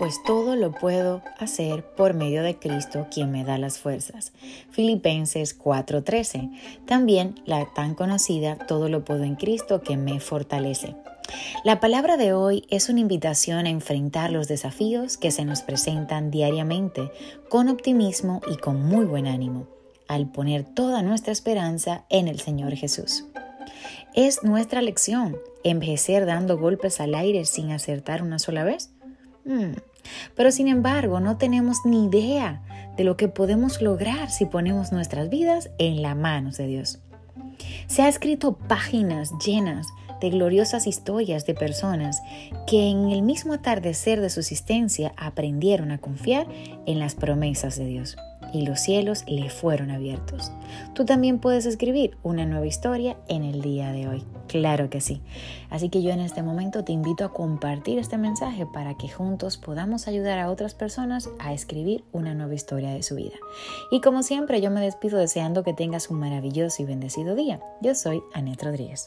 pues todo lo puedo hacer por medio de Cristo quien me da las fuerzas. Filipenses 4:13. También la tan conocida todo lo puedo en Cristo que me fortalece. La palabra de hoy es una invitación a enfrentar los desafíos que se nos presentan diariamente con optimismo y con muy buen ánimo, al poner toda nuestra esperanza en el Señor Jesús. ¿Es nuestra lección envejecer dando golpes al aire sin acertar una sola vez? Hmm. Pero sin embargo, no tenemos ni idea de lo que podemos lograr si ponemos nuestras vidas en las manos de Dios. Se ha escrito páginas llenas de gloriosas historias de personas que en el mismo atardecer de su existencia aprendieron a confiar en las promesas de Dios y los cielos le fueron abiertos. Tú también puedes escribir una nueva historia en el día de hoy. Claro que sí. Así que yo en este momento te invito a compartir este mensaje para que juntos podamos ayudar a otras personas a escribir una nueva historia de su vida. Y como siempre, yo me despido deseando que tengas un maravilloso y bendecido día. Yo soy Anet Rodríguez.